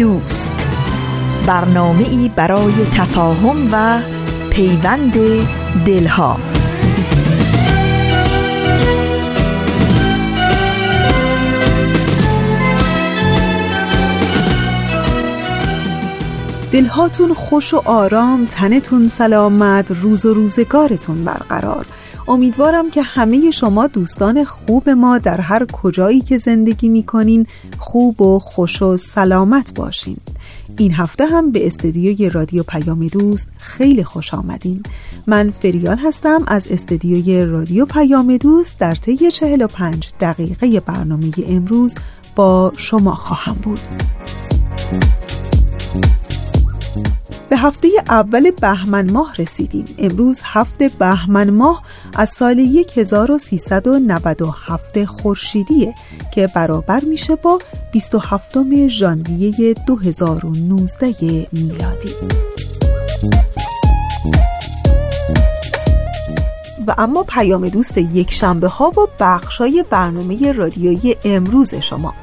دوست. برنامه ای برای تفاهم و پیوند دلها. دلهاتون خوش و آرام تنتون سلامت روز و روزگارتون برقرار. امیدوارم که همه شما دوستان خوب ما در هر کجایی که زندگی می‌کنین خوب و خوش و سلامت باشین. این هفته هم به استدیوی رادیو پیام دوست خیلی خوش آمدین. من فریال هستم از استدیوی رادیو پیام دوست در طی 45 دقیقه برنامه امروز با شما خواهم بود. به هفته اول بهمن ماه رسیدیم. امروز هفته بهمن ماه از سال 1397 خورشیدیه که برابر میشه با 27 ژانویه 2019 میلادی. و اما پیام دوست یک شنبه ها و بخشای برنامه رادیویی امروز شما.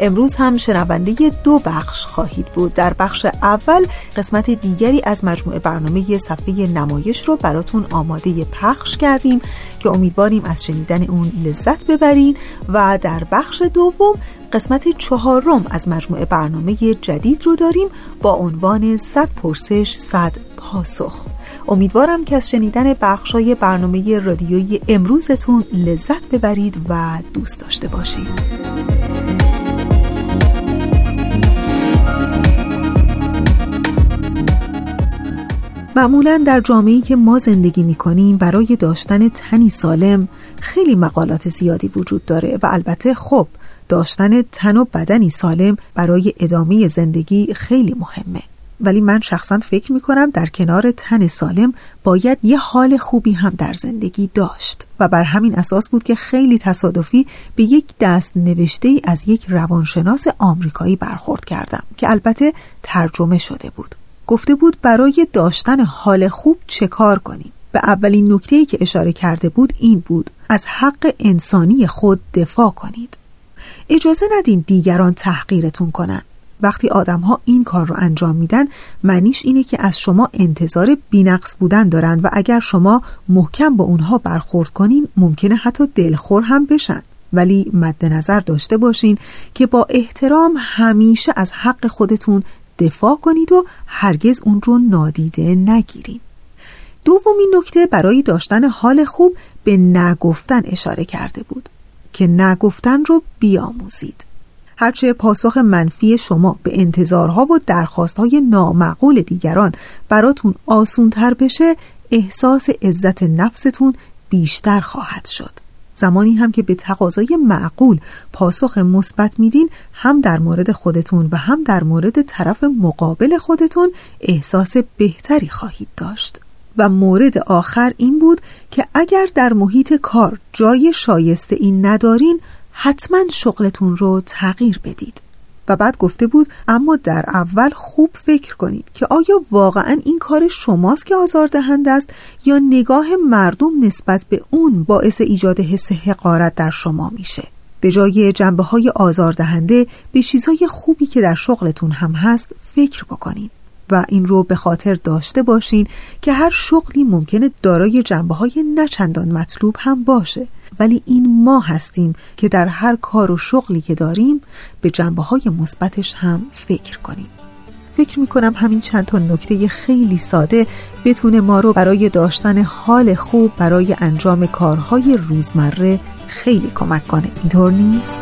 امروز هم شنونده دو بخش خواهید بود. در بخش اول قسمت دیگری از مجموعه برنامه صفحه نمایش رو براتون آماده پخش کردیم که امیدواریم از شنیدن اون لذت ببرین. و در بخش دوم قسمت چهارم از مجموعه برنامه جدید رو داریم با عنوان صد پرسش صد پاسخ. امیدوارم که از شنیدن بخشای برنامه رادیویی امروزتون لذت ببرید و دوست داشته باشید. معمولا در جامعه‌ای که ما زندگی می کنیم برای داشتن تنی سالم خیلی مقالات زیادی وجود داره و البته خب داشتن تن و بدنی سالم برای ادامه زندگی خیلی مهمه. ولی من شخصا فکر می کنم در کنار تن سالم باید یه حال خوبی هم در زندگی داشت و بر همین اساس بود که خیلی تصادفی به یک دست نوشته از یک روانشناس آمریکایی برخورد کردم که البته ترجمه شده بود. گفته بود برای داشتن حال خوب چه کار کنیم. به اولین نکته که اشاره کرده بود این بود از حق انسانی خود دفاع کنید. اجازه ندین دیگران تحقیرتون کنن. وقتی آدم ها این کار رو انجام میدن معنیش اینه که از شما انتظار بینقص بودن دارن و اگر شما محکم با اونها برخورد کنین ممکنه حتی دلخور هم بشن. ولی مد نظر داشته باشین که با احترام همیشه از حق خودتون دفاع کنید و هرگز اون رو نادیده نگیرید. دومین نکته برای داشتن حال خوب به نگفتن اشاره کرده بود که نگفتن رو بیاموزید. هرچه پاسخ منفی شما به انتظارها و درخواستهای نامعقول دیگران براتون آسونتر بشه احساس عزت نفستون بیشتر خواهد شد. زمانی هم که به تقاضای معقول پاسخ مثبت میدین هم در مورد خودتون و هم در مورد طرف مقابل خودتون احساس بهتری خواهید داشت. و مورد آخر این بود که اگر در محیط کار جای شایسته این ندارین حتما شغلتون رو تغییر بدید. و بعد گفته بود اما در اول خوب فکر کنید که آیا واقعا این کار شماست که آزاردهنده است یا نگاه مردم نسبت به اون باعث ایجاد حس حقارت در شما میشه. به جای جنبه های آزاردهنده به چیزهای خوبی که در شغلتون هم هست فکر بکنید و این رو به خاطر داشته باشین که هر شغلی ممکنه دارای جنبه های نچندان مطلوب هم باشه. ولی این ما هستیم که در هر کار و شغلی که داریم به جنبه های مثبتش هم فکر کنیم. فکر می کنم همین چند تا نکته خیلی ساده بتونه ما رو برای داشتن حال خوب برای انجام کارهای روزمره خیلی کمک کنه. اینطور نیست؟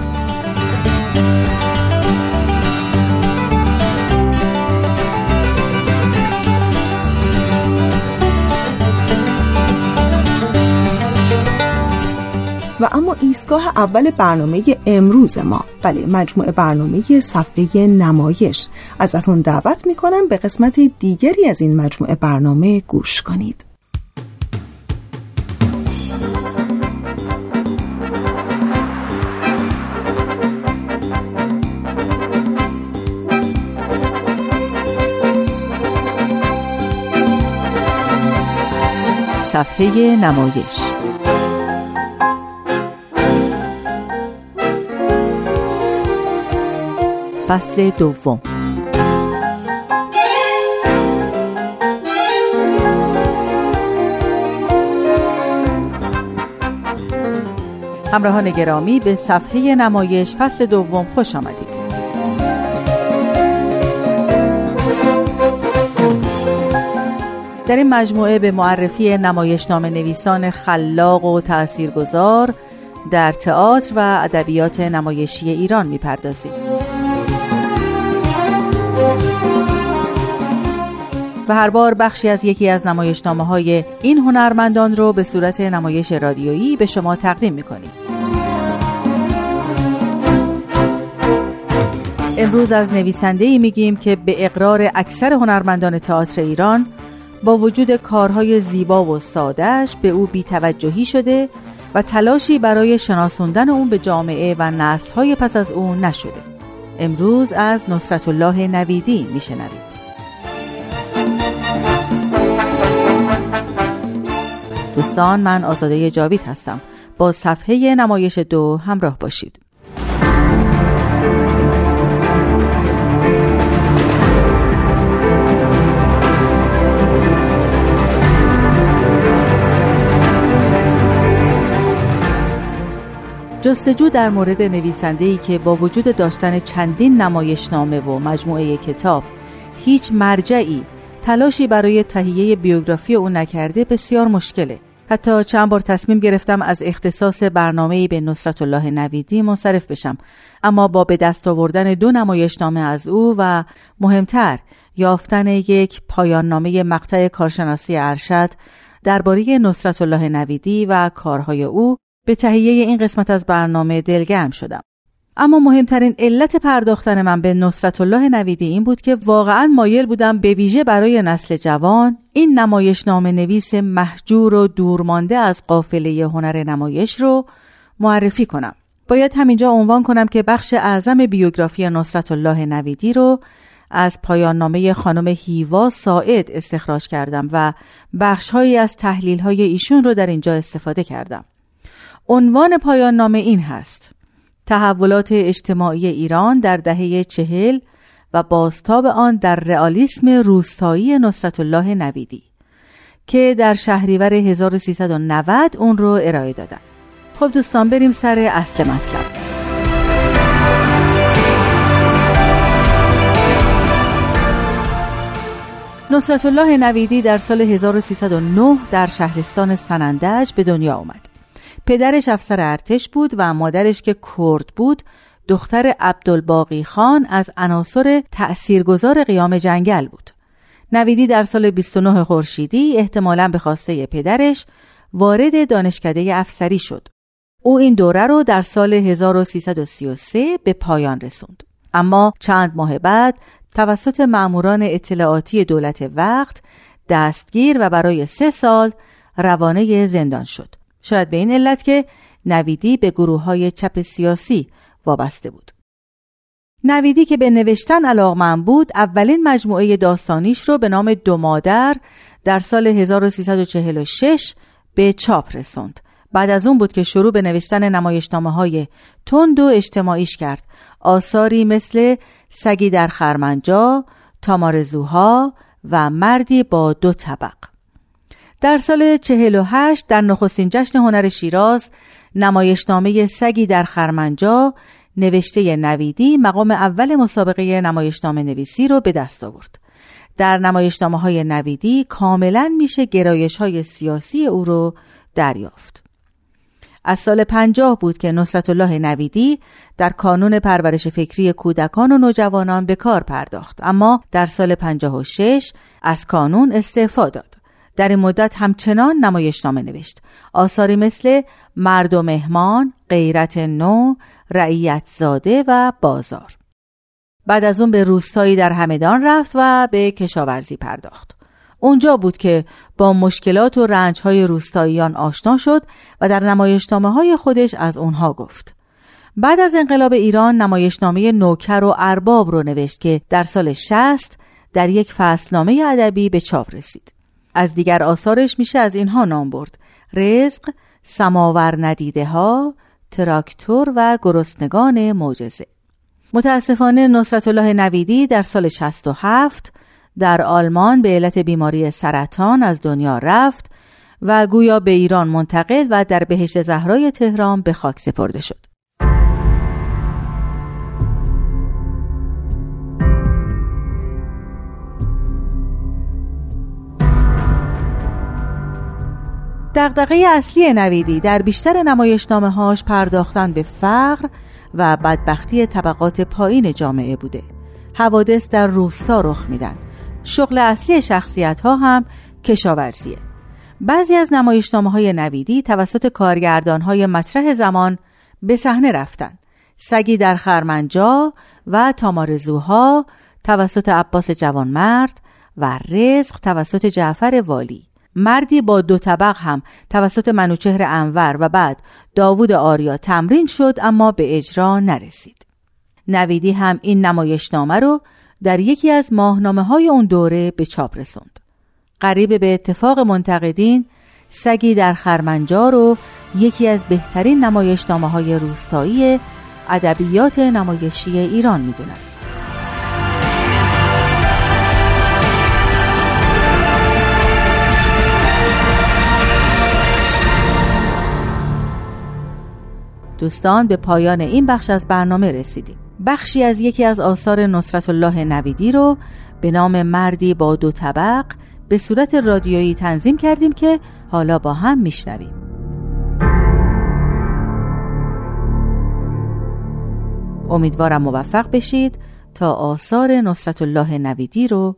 و اما ایستگاه اول برنامه امروز ما. بله مجموعه برنامه صفحه نمایش. ازتون دعوت می‌کنم به قسمت دیگری از این مجموعه برنامه گوش کنید. صفحه نمایش فصل دوم. همراهان گرامی به صفحه نمایش فصل دوم خوش آمدید. در این مجموعه به معرفی نام نویسان خلاق و تاثیرگذار در تئاتر و ادبیات نمایشی ایران می‌پردازیم. و هر بار بخشی از یکی از نمایشنامه های این هنرمندان رو به صورت نمایش رادیویی به شما تقدیم می‌کنیم. امروز از نویسنده ای میگیم که به اقرار اکثر هنرمندان تئاتر ایران با وجود کارهای زیبا و سادهش به او بیتوجهی شده و تلاشی برای شناسوندن اون به جامعه و نسلهای پس از اون نشده. امروز از نصرت الله نویدی میشنوید. دوستان من آزاده جاوید هستم. با صفحه نمایش دو همراه باشید. جستجو در مورد نویسنده‌ای که با وجود داشتن چندین نمایشنامه و مجموعه کتاب هیچ مرجعی تلاشی برای تهیه بیوگرافی او نکرده بسیار مشکله. حتی چند بار تصمیم گرفتم از اختصاص برنامه‌ای به نصرت الله نویدی منصرف بشم. اما با به دست آوردن دو نمایشنامه از او و مهمتر یافتن یک پایان نامه مقطع کارشناسی ارشد درباره نصرت الله نویدی و کارهای او به تهیه این قسمت از برنامه دلگرم شدم. اما مهمترین علت پرداختن من به نصرت الله نویدی این بود که واقعا مایل بودم به ویژه برای نسل جوان این نمایش نام نویس محجور و دورمانده از قافله هنر نمایش رو معرفی کنم. باید همینجا عنوان کنم که بخش اعظم بیوگرافی نصرت الله نویدی رو از پایان نامه خانم هیوا ساعد استخراج کردم و بخشهایی از تحلیل های ایشون رو در اینجا استفاده کردم. عنوان پایان نامه این هست. تحولات اجتماعی ایران در دهه چهل و بازتاب آن در رئالیسم روستایی نصرت الله نویدی که در شهریور 1390 اون رو ارائه دادن. خب دوستان بریم سر اصل مطلب. نصرت الله نویدی در سال 1309 در شهرستان سنندج به دنیا آمد. پدرش افسر ارتش بود و مادرش که کرد بود دختر عبدالباقی خان از عناصر تأثیرگذار قیام جنگل بود. نویدی در سال 29 خورشیدی احتمالا به خواسته پدرش وارد دانشکده افسری شد. او این دوره رو در سال 1333 به پایان رسوند. اما چند ماه بعد توسط ماموران اطلاعاتی دولت وقت دستگیر و برای سه سال روانه زندان شد. شاید به این علت که نویدی به گروه های چپ سیاسی وابسته بود. نویدی که به نوشتن علاقمند بود اولین مجموعه داستانیش رو به نام دو مادر در سال 1346 به چاپ رسوند. بعد از اون بود که شروع به نوشتن نمایشنامه های تند و اجتماعیش کرد. آثاری مثل سگی در خرمنجا، تامارزوها و مردی با دو طبق. در سال 48 در نخستین جشن هنر شیراز نمایشنامه سگی در خرمنجا نوشته نویدی مقام اول مسابقه نمایشنامه نویسی رو به دست آورد. در نمایشنامه های نویدی کاملا میشه گرایش های سیاسی او رو دریافت. از سال پنجاه بود که نصرت الله نویدی در کانون پرورش فکری کودکان و نوجوانان به کار پرداخت اما در سال 56 از کانون استعفا داد. در این مدت همچنان نمایشنامه نوشت. آثاری مثل مرد و مهمان، غیرت نو، رعیت زاده و بازار. بعد از اون به روستایی در همدان رفت و به کشاورزی پرداخت. اونجا بود که با مشکلات و رنجهای روستاییان آشنا شد و در نمایشنامه های خودش از اونها گفت. بعد از انقلاب ایران نمایشنامه نوکر و ارباب رو نوشت که در سال 60 در یک فصلنامه ادبی به چاپ رسید. از دیگر آثارش میشه از اینها نام برد رزق، سماور ندیده ها، تراکتور و گرسنگان معجزه متاسفانه نصرت الله نویدی در سال 67 در آلمان به علت بیماری سرطان از دنیا رفت و گویا به ایران منتقل و در بهشت زهرای تهران به خاک سپرده شد. دغدغه اصلی نویدی در بیشتر نمایشنامه هاش پرداختن به فقر و بدبختی طبقات پایین جامعه بوده. حوادث در روستا رخ میدن. شغل اصلی شخصیت ها هم کشاورزیه. بعضی از نمایشنامه های نویدی توسط کارگردان های مطرح زمان به صحنه رفتن. سگی در خرمنجا و تامارزوها توسط عباس جوانمرد و رزق توسط جعفر والی. مردی با دو طبق هم توسط منوچهر انور و بعد داوود آریا تمرین شد اما به اجرا نرسید. نویدی هم این نمایشنامه رو در یکی از ماهنامه های اون دوره به چاپ رسوند. قریب به اتفاق منتقدین سگی در خرمنجار رو یکی از بهترین نمایشنامه های روستایی ادبیات نمایشی ایران می‌دونند. دوستان به پایان این بخش از برنامه رسیدیم. بخشی از یکی از آثار نصرت الله نویدی رو به نام مردی با دو طبق به صورت رادیویی تنظیم کردیم که حالا با هم میشنویم. امیدوارم موفق بشید تا آثار نصرت الله نویدی رو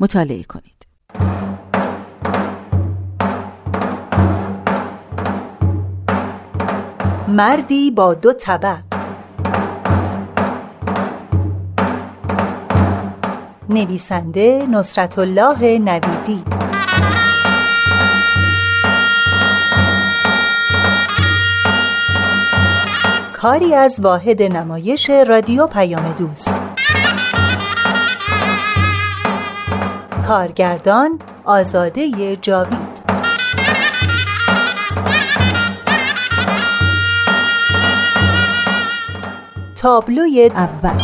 مطالعه کنید. مردی با دو طبق. نویسنده نصرت الله نویدی. کاری از واحد نمایش رادیو پیام دوست. کارگردان آزاده جاوید. تابلوی اول.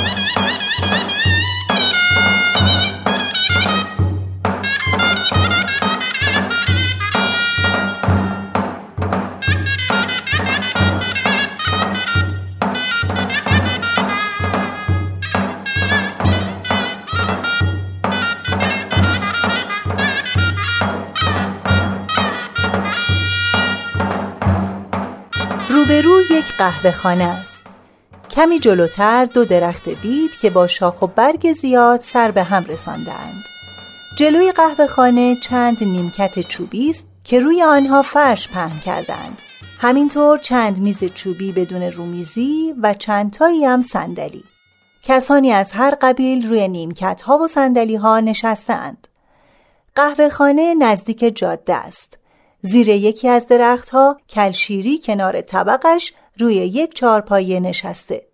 روبرو یک قهوه خانه است. کمی جلوتر دو درخت بید که با شاخ و برگ زیاد سر به هم رساندند. جلوی قهوه خانه چند نیمکت چوبی است که روی آنها فرش پهن کردند. همینطور چند میز چوبی بدون رومیزی و چند تایی هم صندلی. کسانی از هر قبیل روی نیمکت ها و صندلی ها نشستند. قهوه خانه نزدیک جاده است. زیر یکی از درختها کلشیری کنار طبقش روی یک چارپایه نشسته.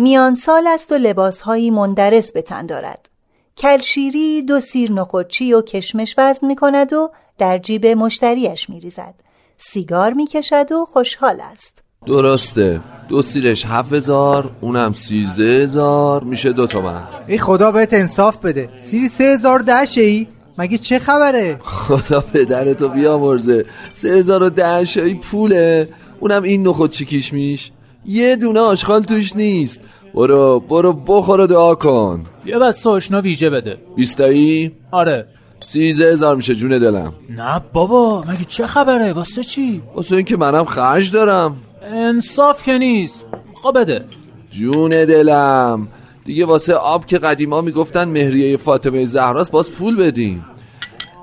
میان سال است و لباسهایی مندرس به تن دارد. کلشیری دو سیر نخودچی و کشمش وزن می کند و در جیب مشتریش می ریزد. سیگار می کشد و خوشحال است. درسته. دو سیرش هفت هزار اونم سیزده هزار. میشه دو تومن ای خدا بهت انصاف بده. سیری سه هزار دهشه ای مگه چه خبره؟ خدا پدرتو بیامرزه. سه هزار و ده پوله. اونم این نخود چیکیش میش؟ یه دونه آشغال توش نیست. برو برو بخور و دعا کن. یه بس سوشنا ویژه بده. بیستایی؟ آره. سیزه هزار میشه جون دلم. نه بابا مگه چه خبره؟ واسه چی؟ واسه این که منم خرج دارم. انصاف که نیست. خب بده. جون دلم. دیگه واسه آب که قدیما می‌گفتن مهریه فاطمه زهراست باز پول بدیم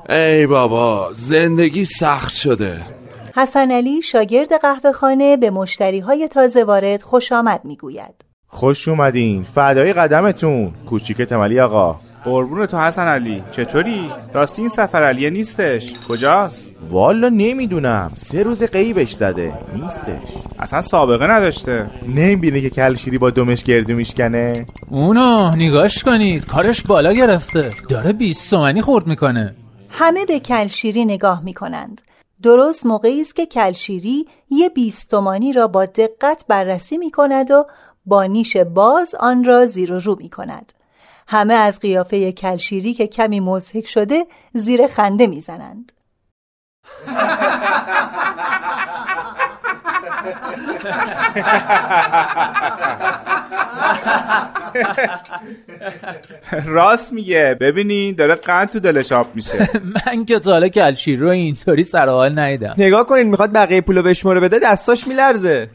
ای بابا زندگی سخت شده. حسن علی شاگرد قهوه خانه به مشتری های تازه وارد خوش آمد می‌گوید. خوش اومدین. فدای قدمتون. کوچیک تملی آقا. قربون تو حسن علی. چطوری؟ راستی این سفر علیه نیستش. کجاست؟ والا نمی‌دونم. سه روز قیبش زده. نیستش. اصلا سابقه نداشته. نمی‌بینه که کلشیری با دمش گردو میشکنه؟ اونو نگاش کنید. کارش بالا گرفته. داره بیست سومنی خورد می‌کنه. همه به کلشیری نگاه می‌کنند. درست موقعی است که کلشیری یه بیستمانی را با دقت بررسی می کند و با نیش باز آن را زیر و رو می کند. همه از قیافه کلشیری که کمی مزهک شده زیر خنده می‌زنند. راست میگه. ببینین داره قند تو دلش آب میشه. من که تا کلشیر رو اینطوری سر حال نیدم نگاه کنین می‌خواد بقیه پولو بشموره بده دستاش میلرزه.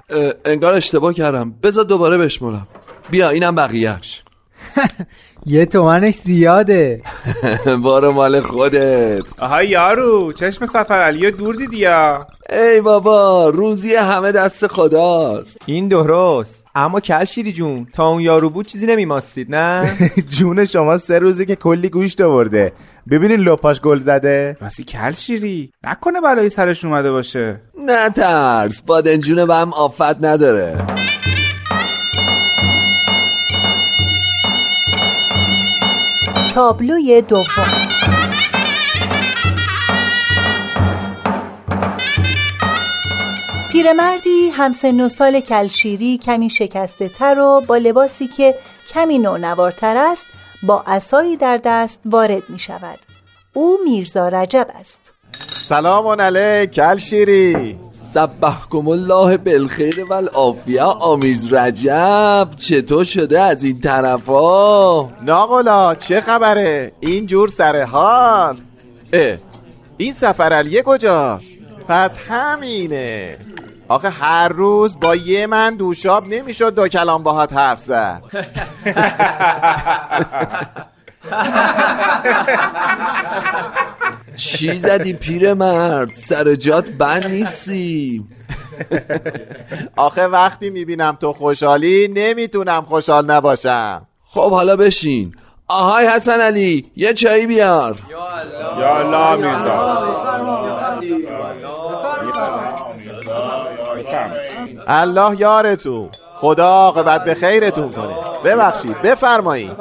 انگار اشتباه کردم. بذار دوباره بشمرم بیا اینم بقیهش یه تومنش زیاده. بارو مال خودت. آها یارو چشم سفر علی دور دیدی یا؟ ای بابا روزی همه دست خداست. این درست. اما کل شیری جون تا اون یارو بود چیزی نمیماستید نه؟ جون شما سه روزی که کلی گوشت آورده. ببینین لپاش گل زده. راستی کل شیری نکنه برای سرش اومده باشه. نه ترس بادنجون به هم آفت نداره. تابلوی دوم. پیرمردی همسن و سال کلشیری کمی شکسته تر و با لباسی که کمی نونوارتر است با اسایی در دست وارد می شود او میرزا رجب است. سلام علیک کلشیری سبحکم الله بالخیر و العافیه آمیز رجب. چطور شده از این طرفا؟ ناقلا چه خبره؟ این جور سر حال. اه این سفر علیه کجاست؟ پس همینه. آخه هر روز با یه من دوشاب نمی‌شد دو کلام باهات حرف زد. چی زدی پیر مرد؟ سر جات بند نیستی. آخه وقتی می‌بینم تو خوشحالی نمی‌تونم خوشحال نباشم. خب حالا بشین. آهای حسن علی یه چایی بیار. یا الله میرزا الله یارتون. خدا عاقبت به خیرتون کنه. ببخشید بفرمایید.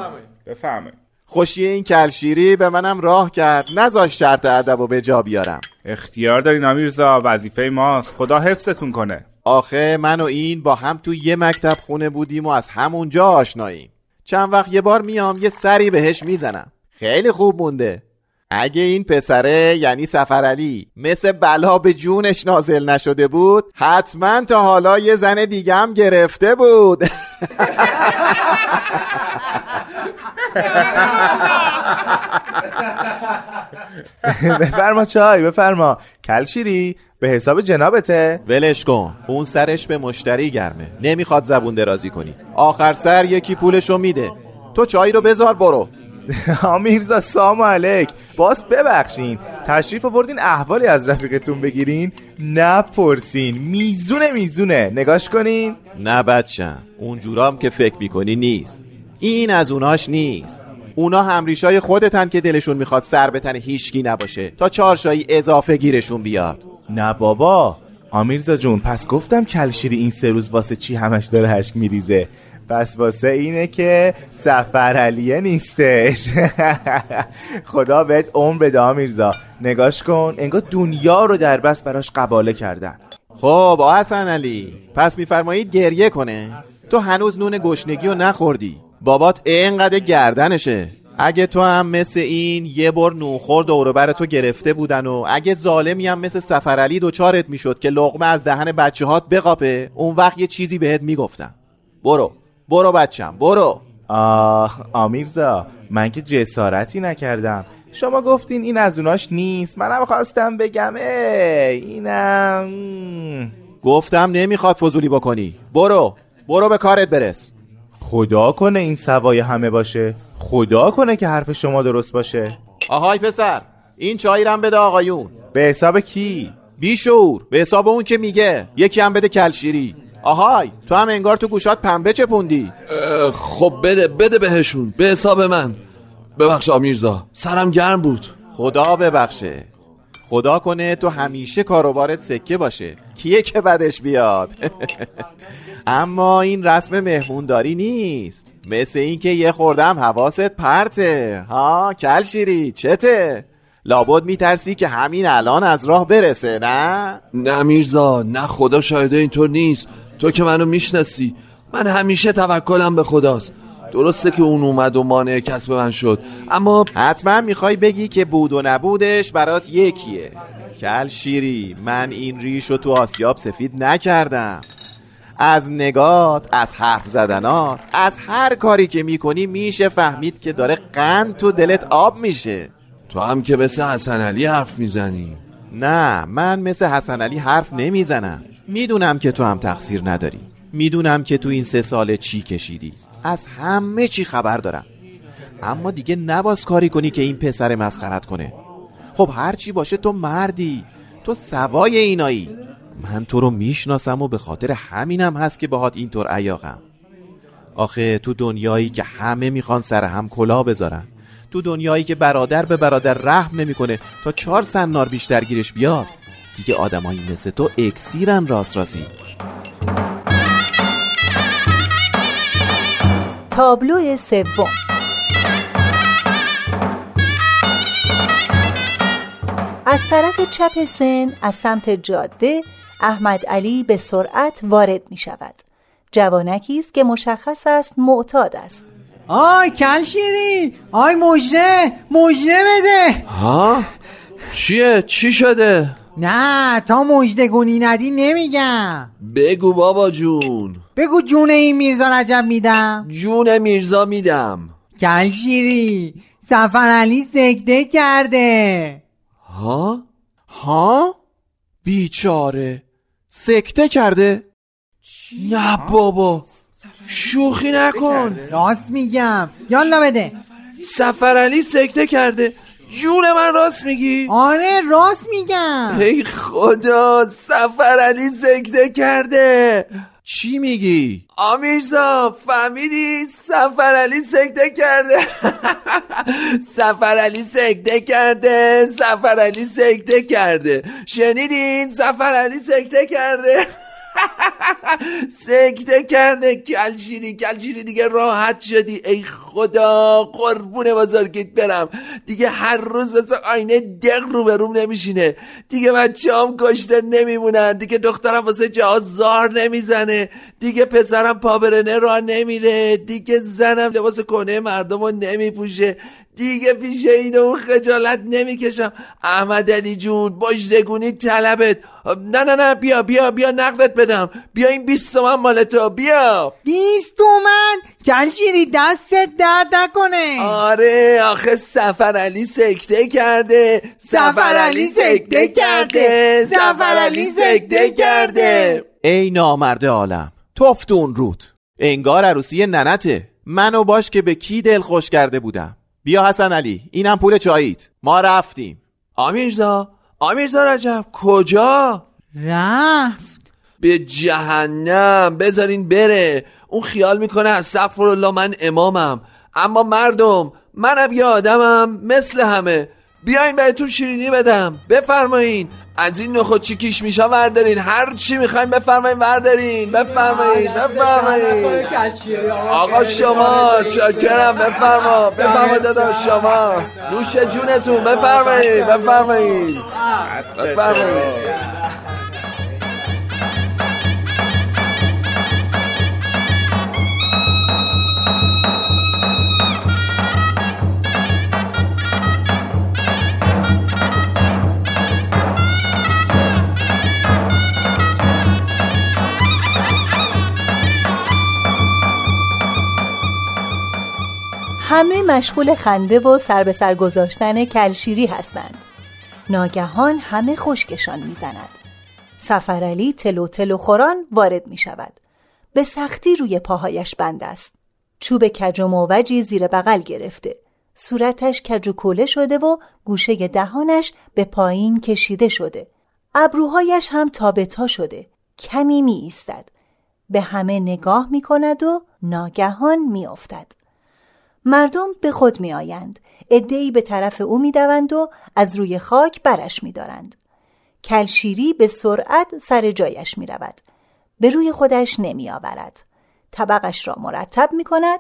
بفهمه خوشی این کلشیری به منم راه کرد. نذاش شرط ادب و به جا بیارم. اختیار دارین امیرزا. وظیفه ماست. خدا حفظتون کنه. آخه من و این با هم تو یه مکتب خونه بودیم و از همونجا آشناییم. چند وقت یه بار میام یه سری بهش می‌زنم. خیلی خوب مونده. اگه این پسره یعنی سفرعلی مثل بلا به جونش نازل نشده بود حتما تا حالا یه زن دیگه هم گرفته بود. بفرما چای بفرما. کلشیری؟ به حساب جنابته. ولش کن. اون سرش به مشتری گرمه. نمی‌خواد زبون درازی کنی. آخر سر یکی پولشو میده. تو چای رو بذار برو. آمیرزا سام علیک. باز ببخشین. تشریف آوردین احوالی از رفیقتون بگیرین. نپرسین. میزونه میزونه. نگاش کنین. نه بچم. اونجورام که فکر می‌کنی نیست. این از اوناش نیست. اونا همریشای خودتن که دلشون می‌خواد سر به تن هیچکی نباشه. تا چارشایی اضافه گیرشون بیاد. نه بابا. آمیرزا جون پس گفتم کلشیری این سه روز واسه چی همش داره هشک میریزه؟ پس واسه اینه که سفر علیه نیستش. خدا بهت عمر بده آمیرزا نگاش کن انگار دنیا رو در بس براش قباله کردن. خب آ حسن علی پس میفرمایید گریه کنه. تو هنوز نون گشنگی رو نخوردی. بابات اینقدر گردنشه. اگه تو هم مثل این یه بار نوخور دوروبر تو گرفته بودن و اگه ظالمی هم مثل سفرعلی دوچارت می‌شد که لقمه از دهن بچه هات بقاپه اون وقت یه چیزی بهت می‌گفتم. برو. برو بچم برو. آه آمیرزا من که جسارتی نکردم. شما گفتین این از اوناش نیست. منم خواستم بگم ای اینم. گفتم نمی‌خواد فضولی بکنی. برو برو به کارت برس. خدا کنه این سوای همه باشه. خدا کنه که حرف شما درست باشه. آهای پسر این چایی رم بده آقایون. به حساب کی؟ بیشور به حساب اون که میگه. یکی هم بده کلشیری. آهای تو هم انگار تو گوشات پنبه چپوندی. خب بده بده بهشون به حساب من. ببخش آمیرزا سرم گرم بود. خدا ببخشه. خدا کنه تو همیشه کاروبارت سکه باشه. کیه که بدش بیاد؟ اما این رسم مهمونداری نیست. مثل اینکه یه خوردم حواست پرته. ها کلشیری چته؟ لابد میترسی که همین الان از راه برسه نه؟ نه میرزا نه خدا شاهده اینطور نیست. تو که منو می‌شناسی من همیشه توکلم به خداست. درسته که اون اومد و مانع کسب من شد اما حتما می‌خوای بگی که بود و نبودش برات یکیه. کل شیری من این ریش رو تو آسیاب سفید نکردم. از نگات از حرف زدنات از هر کاری که می‌کنی میشه فهمید که داره قند تو دلت آب میشه. تو هم که مثل حسن علی حرف می‌زنی. نه من مثل حسن علی حرف نمی‌زنم. می‌دونم که تو هم تقصیر نداری. می‌دونم که تو این سه سال چی کشیدی. از همه چی خبر دارم. اما دیگه نباز کاری کنی که این پسر مسخرت کنه. خب هر چی باشه تو مردی. تو سوای اینایی. من تو رو می‌شناسم و به خاطر همینم هست که باهات اینطور عیاقم. آخه تو دنیایی که همه می‌خوان سر هم کلا بذارن. تو دنیایی که برادر به برادر رحم نمی‌کنه تا چهار سنار بیشتر گیرش بیاد. دیگه آدمایی مثل تو اکسیرن راست راستی تابلو سوم. از طرف چپ سن از سمت جاده احمد علی به سرعت وارد می شود. جوانکی است که مشخص است معتاد است. آی کل شیری. آی مجده مجده بده. ها؟ چیه؟ چی شده؟ نه تا مجده گونی ندی نمیگم. بگو بابا جون. بگو جون این میرزا رجب میدم. جون میرزا میدم. کل شیری سفر علی سکته کرده. ها؟ ها؟ بیچاره. سکته کرده. نه بابا. شوخی نکن. راست میگم. یالا بده. سفر علی سکته کرده. جون من راست میگی؟ آره راست میگم. ای خدا سفر علی سکته کرده. چی میگی؟ آمیرزا فهمیدی سفر علی سکته کرده؟ سفر علی سکته کرده سفر علی سکته کرده. شنیدین سفر علی سکته کرده. سکته کرده. کلشیری کلشیری دیگه راحت شدی. ای خدا قربون بزرگیت برم. دیگه هر روز مثل آینه دق رو به روم نمیشینه. دیگه بچه هم کشته نمیمونن. دیگه دخترم واسه جهاز زار نمی‌زنه. دیگه پسرم پابرنه را نمیره. دیگه زنم لباس کنه مردم رو نمیپوشه. دیگه پیش این اون خجالت نمی‌کشم. احمد علی جون بجدگونی طلبت. نه نه نه بیا بیا بیا نقدت بدم. بیا این بیست تومن مال تو بیا. بیست تومن؟ کلشیری دستت درد نکنه. آره آخه سفر علی سکته کرده. سفر علی سکته کرده. سفر علی سکته کرده. ای نامرد عالم توفتون رود. انگار عروسی ننته. منو باش که به کی دل خوش کرده بودم. بیا حسن علی اینم پول چاییت. ما رفتیم. آمیرزا آمیرزا رجب کجا؟ رفت. به جهنم بذارین بره. اون خیال می‌کنه از سفر الله من امامم. اما مردم منم یه آدمم مثل همه. بیاین بهتون شیرینی بدم. بفرمایین. از این نخود چیکیش میشه وردارین. هر چی می‌خواین بفرمایین وردارین. بفرمایین. بفرمایین. آقا شما چاکرم بفرما. بفرما دادا شما. نوش جونتون. بفرمایین. بفرمایین. بفرمایین. همه مشغول خنده و سر به سر گذاشتن کلشیری هستند. ناگهان همه خشکشان می‌زند. سفرعلی تلو تلو خوران وارد می شود به سختی روی پاهایش بند است. چوب کج و موجی زیر بغل گرفته. صورتش کج و کوله شده و گوشه دهانش به پایین کشیده شده. ابروهایش هم تابتا شده. کمی می ایستد به همه نگاه می کند و ناگهان می افتد. مردم به خود می آیند ادهی به طرف او می دوند و از روی خاک برش می دارند. کلشیری به سرعت سر جایش می رود. به روی خودش نمی آورد. طبقش را مرتب می کند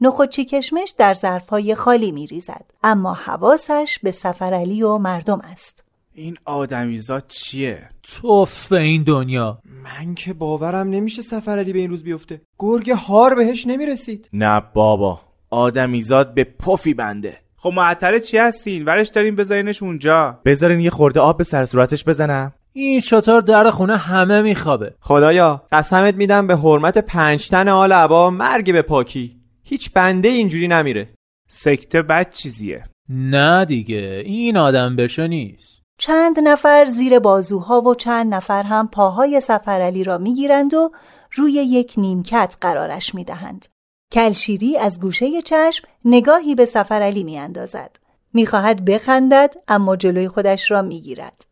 نخودچی کشمش در ظرفهای خالی می ریزد. اما حواسش به سفرعلی و مردم است. این آدمیزاد چیه توف به این دنیا من که باورم نمیشه سفر علی به این روز بیفته گرگ هار بهش نمی‌رسید نه بابا آدمیزاد به پفی بنده. خب معطل چی هستین؟ ورش داریم بذارینش اونجا. بذارین یه خورده آب به سر صورتش بزنم. این شطور در خونه همه میخوابه. خدایا قسمت میدم به حرمت پنجتن آل عبا مرگ به پاکی. هیچ بنده اینجوری نمیره. سکته بد چیزیه. نه دیگه این آدم بشو نیست. چند نفر زیر بازوها و چند نفر هم پاهای سفرعلی را می‌گیرند و روی یک نیمکت قرارش می‌دهند. کلشیری از گوشه چشم نگاهی به سفرعلی میاندازد. می‌خواهد بخندد اما جلوی خودش را می‌گیرد.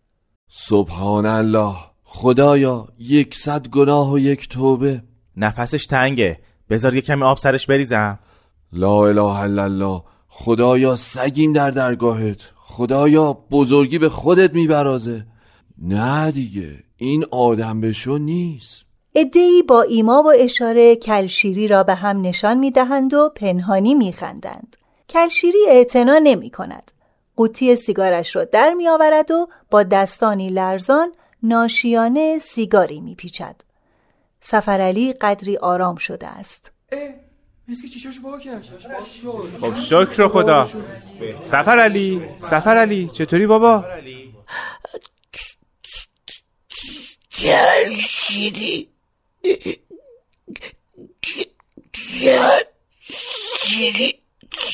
سبحان الله خدایا یکصد گناه و یک توبه. نفسش تنگه. بذار یه کمی آب سرش بریزم. لا اله الا الله. خدایا سگیم در درگاهت. خدایا بزرگی به خودت میبرازه. نه دیگه این آدم بشو نیست. ادهی با ایما و اشاره کلشیری را به هم نشان می‌دهند و پنهانی میخندند. کلشیری اعتنا نمی کند. قوطی سیگارش را در می آورد و با دستانی لرزان ناشیانه سیگاری می پیچد. سفرعلی قدری آرام شده است. چشاش خب شکر خدا سفر علی سفر علی چطوری بابا کلشیری کلشیری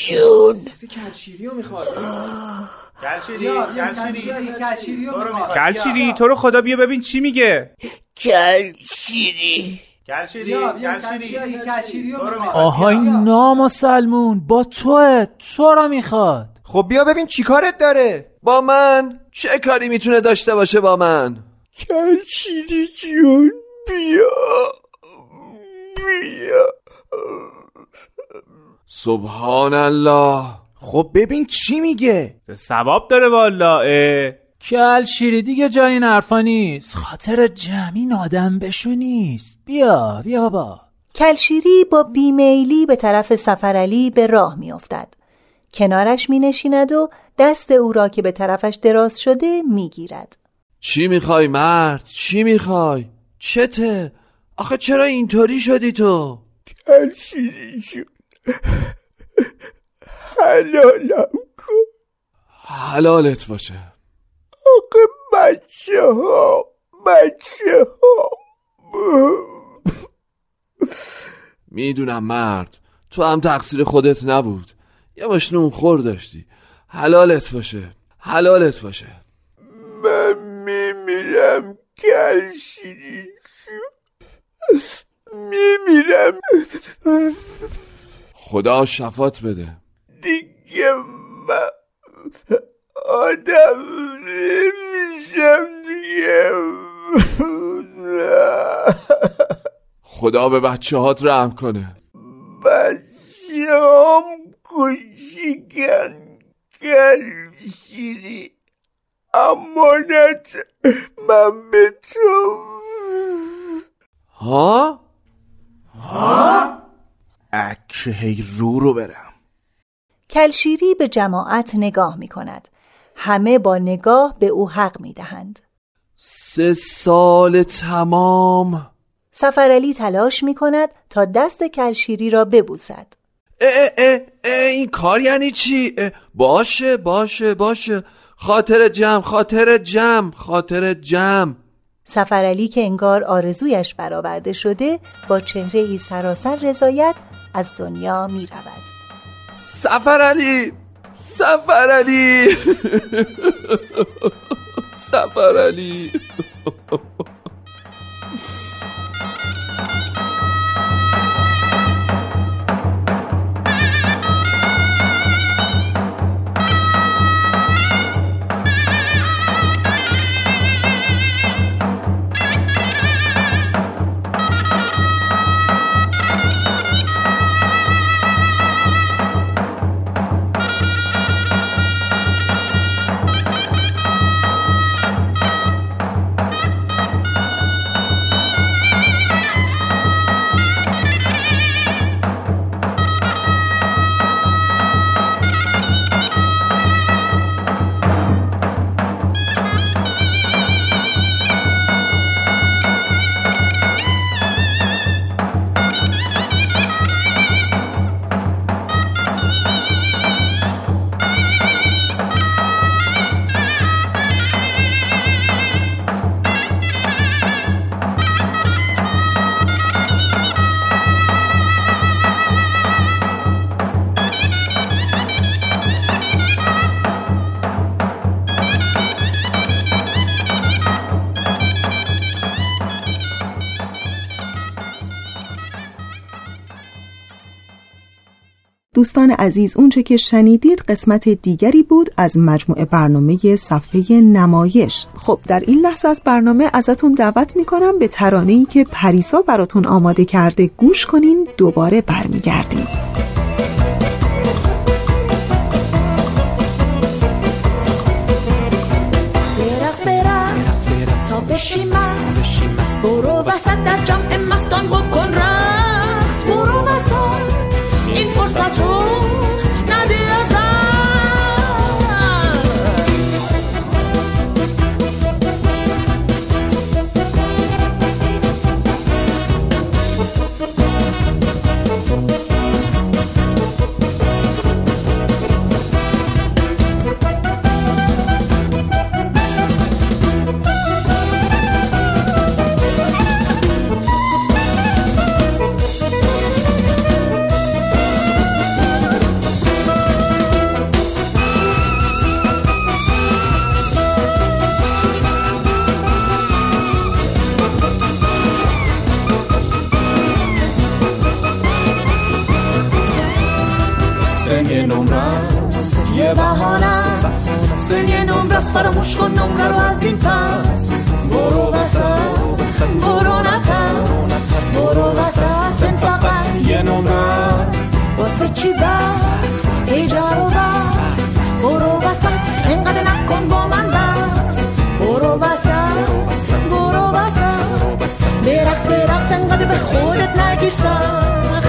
جون کلشیری رو می‌خواد کلشیری کلشیری کلشیری تو رو خدا بیا ببین چی میگه. کلشیری کلشیری کلشیری آها این نامسلمون با توه تو رو می‌خواد. خب بیا ببین چی کارت داره. با من چه کاری می‌تونه داشته باشه با من؟ کلشیری جون. بیا. بیا. سبحان الله. خب ببین چی میگه؟ ثواب داره والا اه. کل شیری دیگه جای این حرفا نیست. خاطر جمعی آدم بشو نیست. بیا بیا بابا. کلشیری با بیمیلی به طرف سفرعلی به راه میافتد. کنارش می نشیند و دست او را که به طرفش دراز شده می گیرد. چی می‌خوای مرد؟ چی می‌خوای؟ چته؟ آخه چرا اینطوری شدی تو؟ کلشیری جون حلالم کن حلالت باشه. آقا بچه ها بچه ها می‌دونم مرد تو هم تقصیر خودت نبود. یه باش نون خور داشتی. حلالت باشه. حلالت باشه. من میمیرم کلشیری میمیرم. خدا شفات بده. دیگه من آدم نمیشم دیگه. خدا به بچه هات رحم کنه. بچه هم کشیکن کلشیری امانت من به تو ها؟ اکه هی رو رو برم کلشیری به جماعت نگاه می کند. همه با نگاه به او حق می دهند. سه سال تمام سفرعلی تلاش می کند تا دست کلشیری را ببوسد. اه اه اه اه این کار یعنی چی؟ باشه باشه باشه خاطر جمع خاطر جمع خاطر جمع سفرعلی که انگار آرزویش برآورده شده با چهره ای سراسر رضایت از دنیا می رود. سفر علی سفر دوستان عزیز اونچه که شنیدید قسمت دیگری بود از مجموعه برنامه صفحه نمایش. خب در این لحظه از برنامه ازتون دعوت می‌کنم به ترانه‌ای که پریسا براتون آماده کرده. گوش کنین دوباره برمیگردیم. برقص برقص تا بشی مست. برو وسط در جمع مستان بکن این فرصت بهانه است. نمره است فراموش کن نمره رو از این پس. برو وسط برو نترس برو وسط سن فقط یه نمره واسه چی بس؟ ایجا رو بس. برو وسط انقدر نکن با من بس. برو وسط برو وسط برقص برقص انقدر به خودت نگیر سخت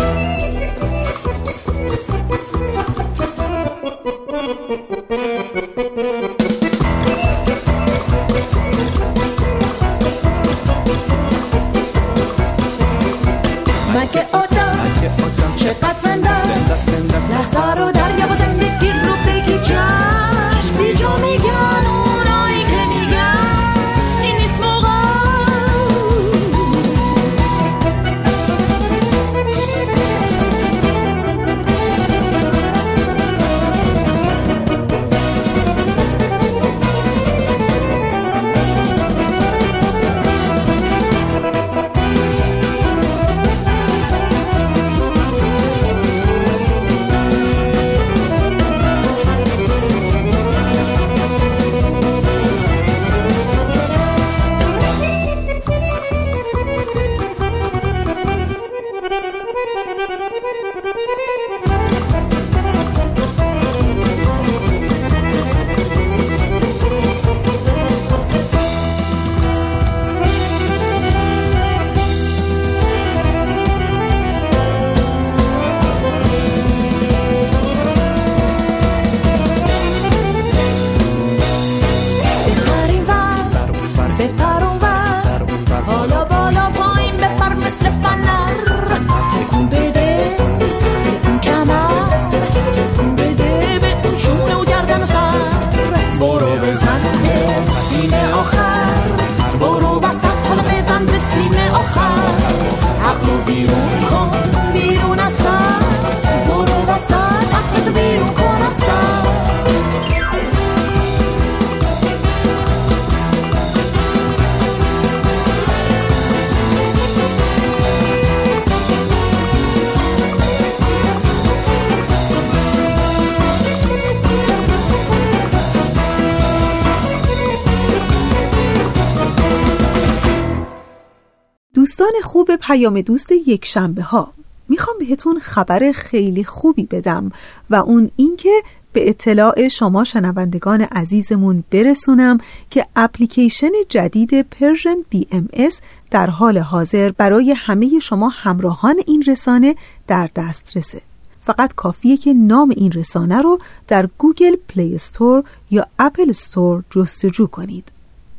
پیام دوست یک شنبه ها می‌خوام بهتون خبر خیلی خوبی بدم و اون اینکه به اطلاع شما شنوندگان عزیزمون برسونم که اپلیکیشن جدید Persian BMS در حال حاضر برای همه شما همراهان این رسانه در دسترسه. فقط کافیه که نام این رسانه رو در Google Play Store یا Apple Store جستجو کنید.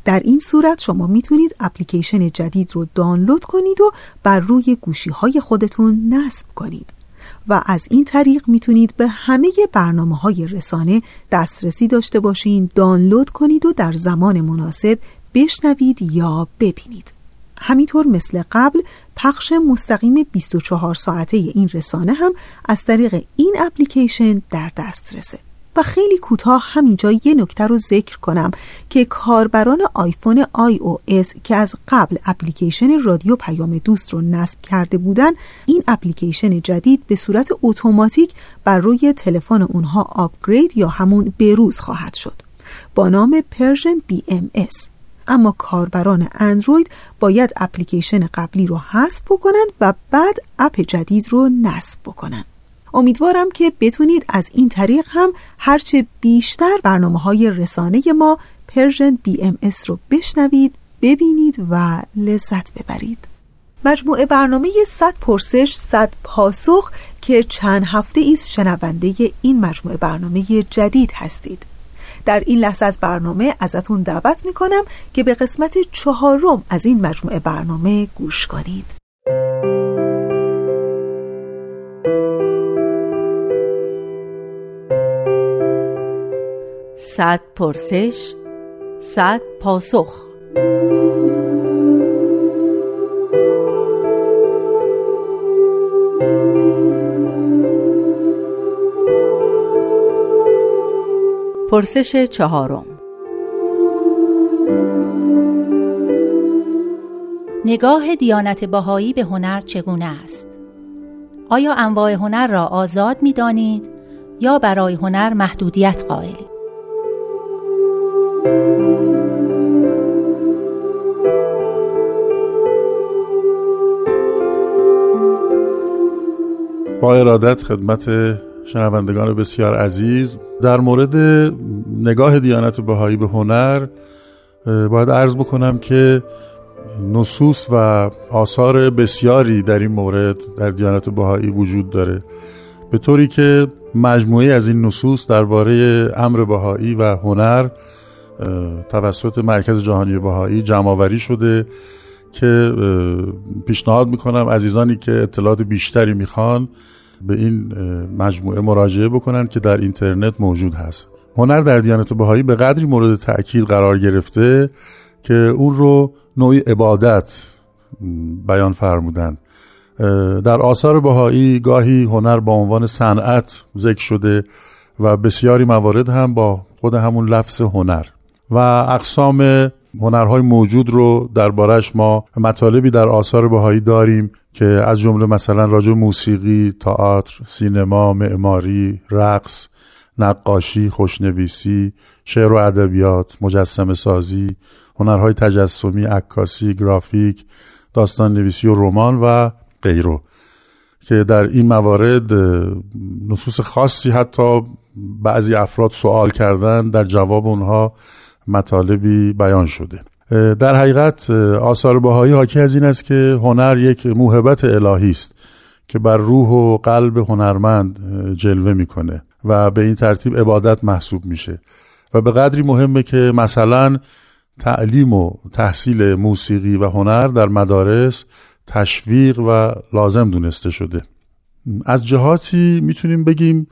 در این صورت شما می‌تونید اپلیکیشن جدید رو دانلود کنید و بر روی گوشی های خودتون نصب کنید. و از این طریق می‌تونید به همه برنامه های رسانه دسترسی داشته باشین دانلود کنید و در زمان مناسب بشنوید یا ببینید. همینطور مثل قبل پخش مستقیم 24 ساعته این رسانه هم از طریق این اپلیکیشن در دسترسه. و خیلی کوتاه همینجا یه نکته رو ذکر کنم که کاربران آیفون iOS که از قبل اپلیکیشن رادیو پیام دوست رو نصب کرده بودن این اپلیکیشن جدید به صورت اتوماتیک بر روی تلفن اونها upgrade یا همون بروز خواهد شد. با نام Persian BMS اما کاربران اندروید باید اپلیکیشن قبلی رو حذف بکنن و بعد app جدید رو نصب بکنن. امیدوارم که بتونید از این طریق هم هرچه بیشتر برنامه های رسانه ما Persian BMS رو بشنوید ببینید و لذت ببرید. مجموعه برنامه 100 پرسش 100 پاسخ که چند هفته ایست شنونده این مجموعه برنامه جدید هستید. در این لحظه از برنامه ازتون دعوت می‌کنم که به قسمت چهارم از این مجموعه برنامه گوش کنید. صد پرسش صد پاسخ پرسش چهارم نگاه دیانت باهایی به هنر چگونه است؟ آیا انواع هنر را آزاد می دانید یا برای هنر محدودیت قائلید؟ با ارادت خدمت شنوندگان بسیار عزیز در مورد نگاه دیانت بهایی به هنر باید عرض بکنم که نصوص و آثار بسیاری در این مورد در دیانت بهایی وجود داره. به طوری که مجموعه از این نصوص درباره امر بهایی و هنر توسط مرکز جهانی بهایی جمعآوری شده که پیشنهاد می‌کنم عزیزانی که اطلاعات بیشتری می‌خوان به این مجموعه مراجعه بکنن که در اینترنت موجود هست. هنر در دیانت بهایی به قدری مورد تأکید قرار گرفته که اون رو نوعی عبادت بیان فرمودن. در آثار بهایی گاهی هنر با عنوان صنعت ذکر شده و بسیاری موارد هم با خود همون لفظ هنر. و اقسام هنرهای موجود رو دربارش ما مطالبی در آثار بهایی داریم که از جمله مثلا راجع موسیقی، تئاتر، سینما، معماری، رقص، نقاشی، خوشنویسی، شعر و ادبیات، مجسمه سازی، هنرهای تجسمی، عکاسی، گرافیک، داستان نویسی و رمان و غیره که در این موارد نصوص خاصی حتی بعضی افراد سوال کردن در جواب اونها مطالبی بیان شده. در حقیقت آثار بهایی حاکی از این است که هنر یک موهبت الهی است که بر روح و قلب هنرمند جلوه می‌کنه و به این ترتیب عبادت محسوب میشه. و به قدری مهمه که مثلا تعلیم و تحصیل موسیقی و هنر در مدارس تشویق و لازم دونسته شده. از جهاتی می‌تونیم بگیم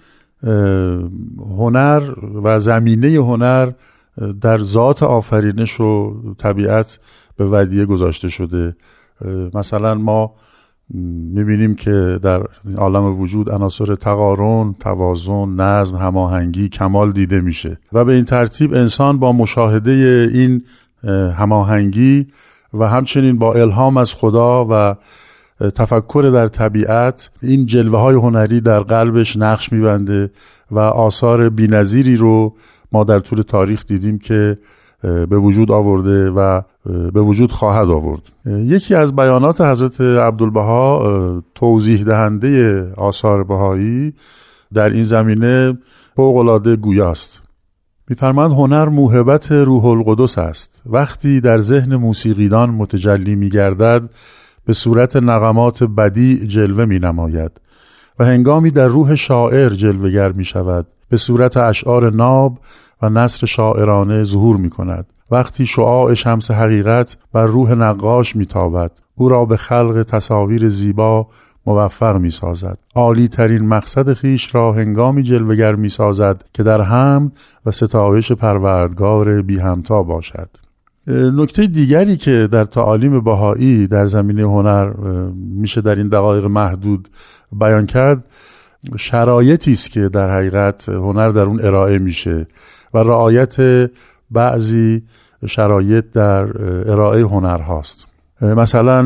هنر و زمینه هنر در ذات آفرینش و طبیعت به ودیه گذاشته شده. مثلا ما می‌بینیم که در عالم وجود عناصر تقارن، توازن، نظم، هماهنگی، کمال دیده میشه و به این ترتیب انسان با مشاهده این هماهنگی و همچنین با الهام از خدا و تفکر در طبیعت این جلوه های هنری در قلبش نقش میبنده و آثار بینظیری رو ما در طول تاریخ دیدیم که به وجود آورده و به وجود خواهد آورد. یکی از بیانات حضرت عبدالبها توضیح دهنده آثار بهایی در این زمینه فوقالعاده گویاست. میفرماند هنر موهبت روح القدس است. وقتی در ذهن موسیقیدان متجلی میگردد به صورت نغمات بدی جلوه می نماید و هنگامی در روح شاعر جلوگر می شود به صورت اشعار ناب و نصر شاعرانه ظهور می کند وقتی شعاع شمس حقیقت بر روح نقاش می تابد او را به خلق تصاویر زیبا موفق می سازد عالی ترین مقصد خیش را هنگامی جلوگر می سازد که در حمد و ستایش پروردگار بی همتا باشد نکته دیگری که در تعالیم بهایی در زمینه هنر میشه در این دقایق محدود بیان کرد شرایطی است که در حقیقت هنر در اون ارائه میشه و رعایت بعضی شرایط در ارائه هنر هاست. مثلا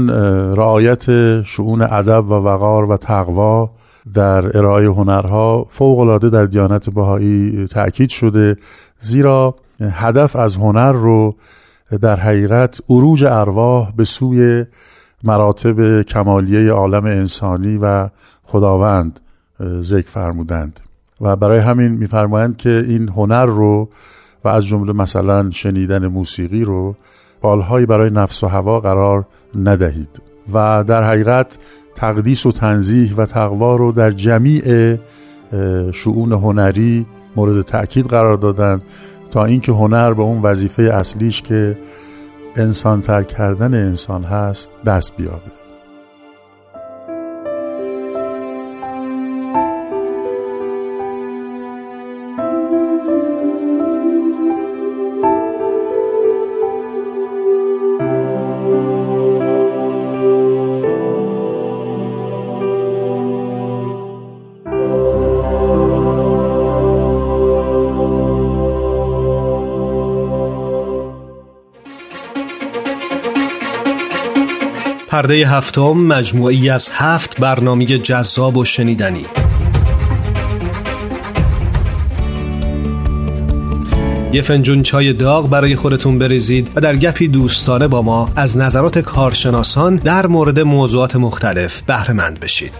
رعایت شعون ادب و وقار و تقوا در ارائه هنرها فوق در دیانت بهایی تاکید شده زیرا هدف از هنر رو در حقیقت عروج ارواح به سوی مراتب کمالیه عالم انسانی و خداوند. ذکر فرمودند. و برای همین میفرمایند که این هنر رو و از جمله مثلا شنیدن موسیقی رو بالهایی برای نفس و هوا قرار ندهید. و در حقیقت تقدیس و تنزیح و تقوا رو در جمیع شعون هنری مورد تأکید قرار دادن تا اینکه هنر به اون وظیفه اصلیش که انسان تر کردن انسان هست دست بیابه پرده هفتم مجموعی از هفت برنامه جذاب و شنیدنی یه فنجون چای داغ برای خودتون بریزید و در گپی دوستانه با ما از نظرات کارشناسان در مورد موضوعات مختلف بهره مند بشید.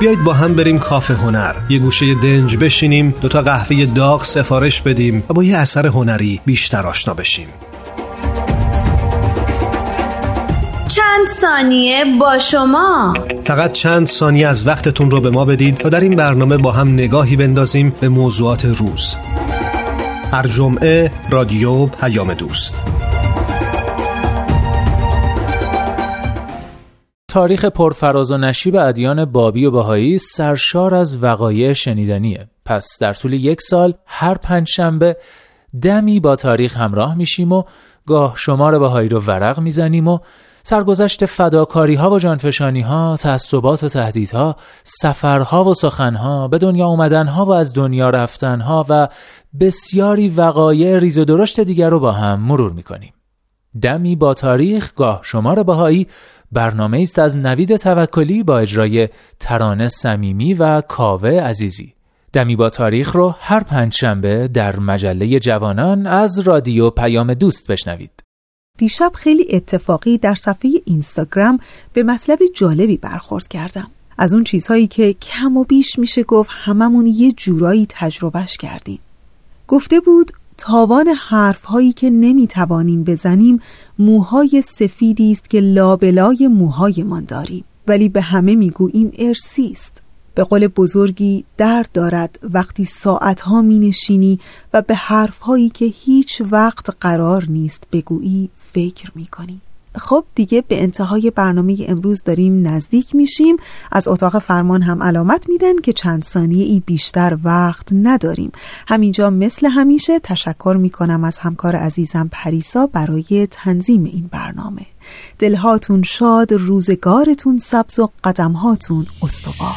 بیایید با هم بریم کافه هنر. یه گوشه دنج بشینیم دوتا قهوه داغ سفارش بدیم و با یه اثر هنری بیشتر آشنا بشیم. چند ثانیه با شما؟ فقط چند ثانیه از وقتتون رو به ما بدید تا در این برنامه با هم نگاهی بندازیم به موضوعات روز. هر جمعه رادیو پیام دوست. تاریخ پرفراز و نشیب ادیان بابی و بهایی سرشار از وقایع شنیدنیه پس در طول یک سال هر پنج شنبه دمی با تاریخ همراه میشیم و گاه شمار بهایی رو ورق می‌زنیم و سرگذشت فداکاری ها و جانفشانی ها، تعصبات و تهدیدها، سفرها و سخنها، به دنیا اومدن ها و از دنیا رفتن ها و بسیاری وقایع ریز و درشت دیگر رو با هم مرور می‌کنیم. دمی با تاریخ گاه شمار بهایی برنامه است از نوید توکلی با اجرای ترانه صمیمی و کاوه عزیزی. دمی با تاریخ رو هر پنجشنبه در مجله جوانان از رادیو پیام دوست بشنوید. دیشب خیلی اتفاقی در صفحه اینستاگرام به مطلب جالبی برخورد کردم. از اون چیزهایی که کم و بیش میشه گفت هممون یه جورایی تجربهش کردیم. گفته بود تاوان حرف هایی که نمی توانیم بزنیم موهای سفیدی است که لابلای موهایمان داریم ولی به همه می‌گوییم ارسی است به قول بزرگی درد دارد وقتی ساعتها می نشینی و به حرفهایی که هیچ وقت قرار نیست بگویی فکر می کنی. خب دیگه به انتهای برنامه امروز داریم نزدیک میشیم. از اتاق فرمان هم علامت میدن که چند ثانیه ای بیشتر وقت نداریم. همینجا مثل همیشه تشکر می‌کنم از همکار عزیزم پریسا برای تنظیم این برنامه. دلهاتون شاد روزگارتون سبز و قدمهاتون استوار.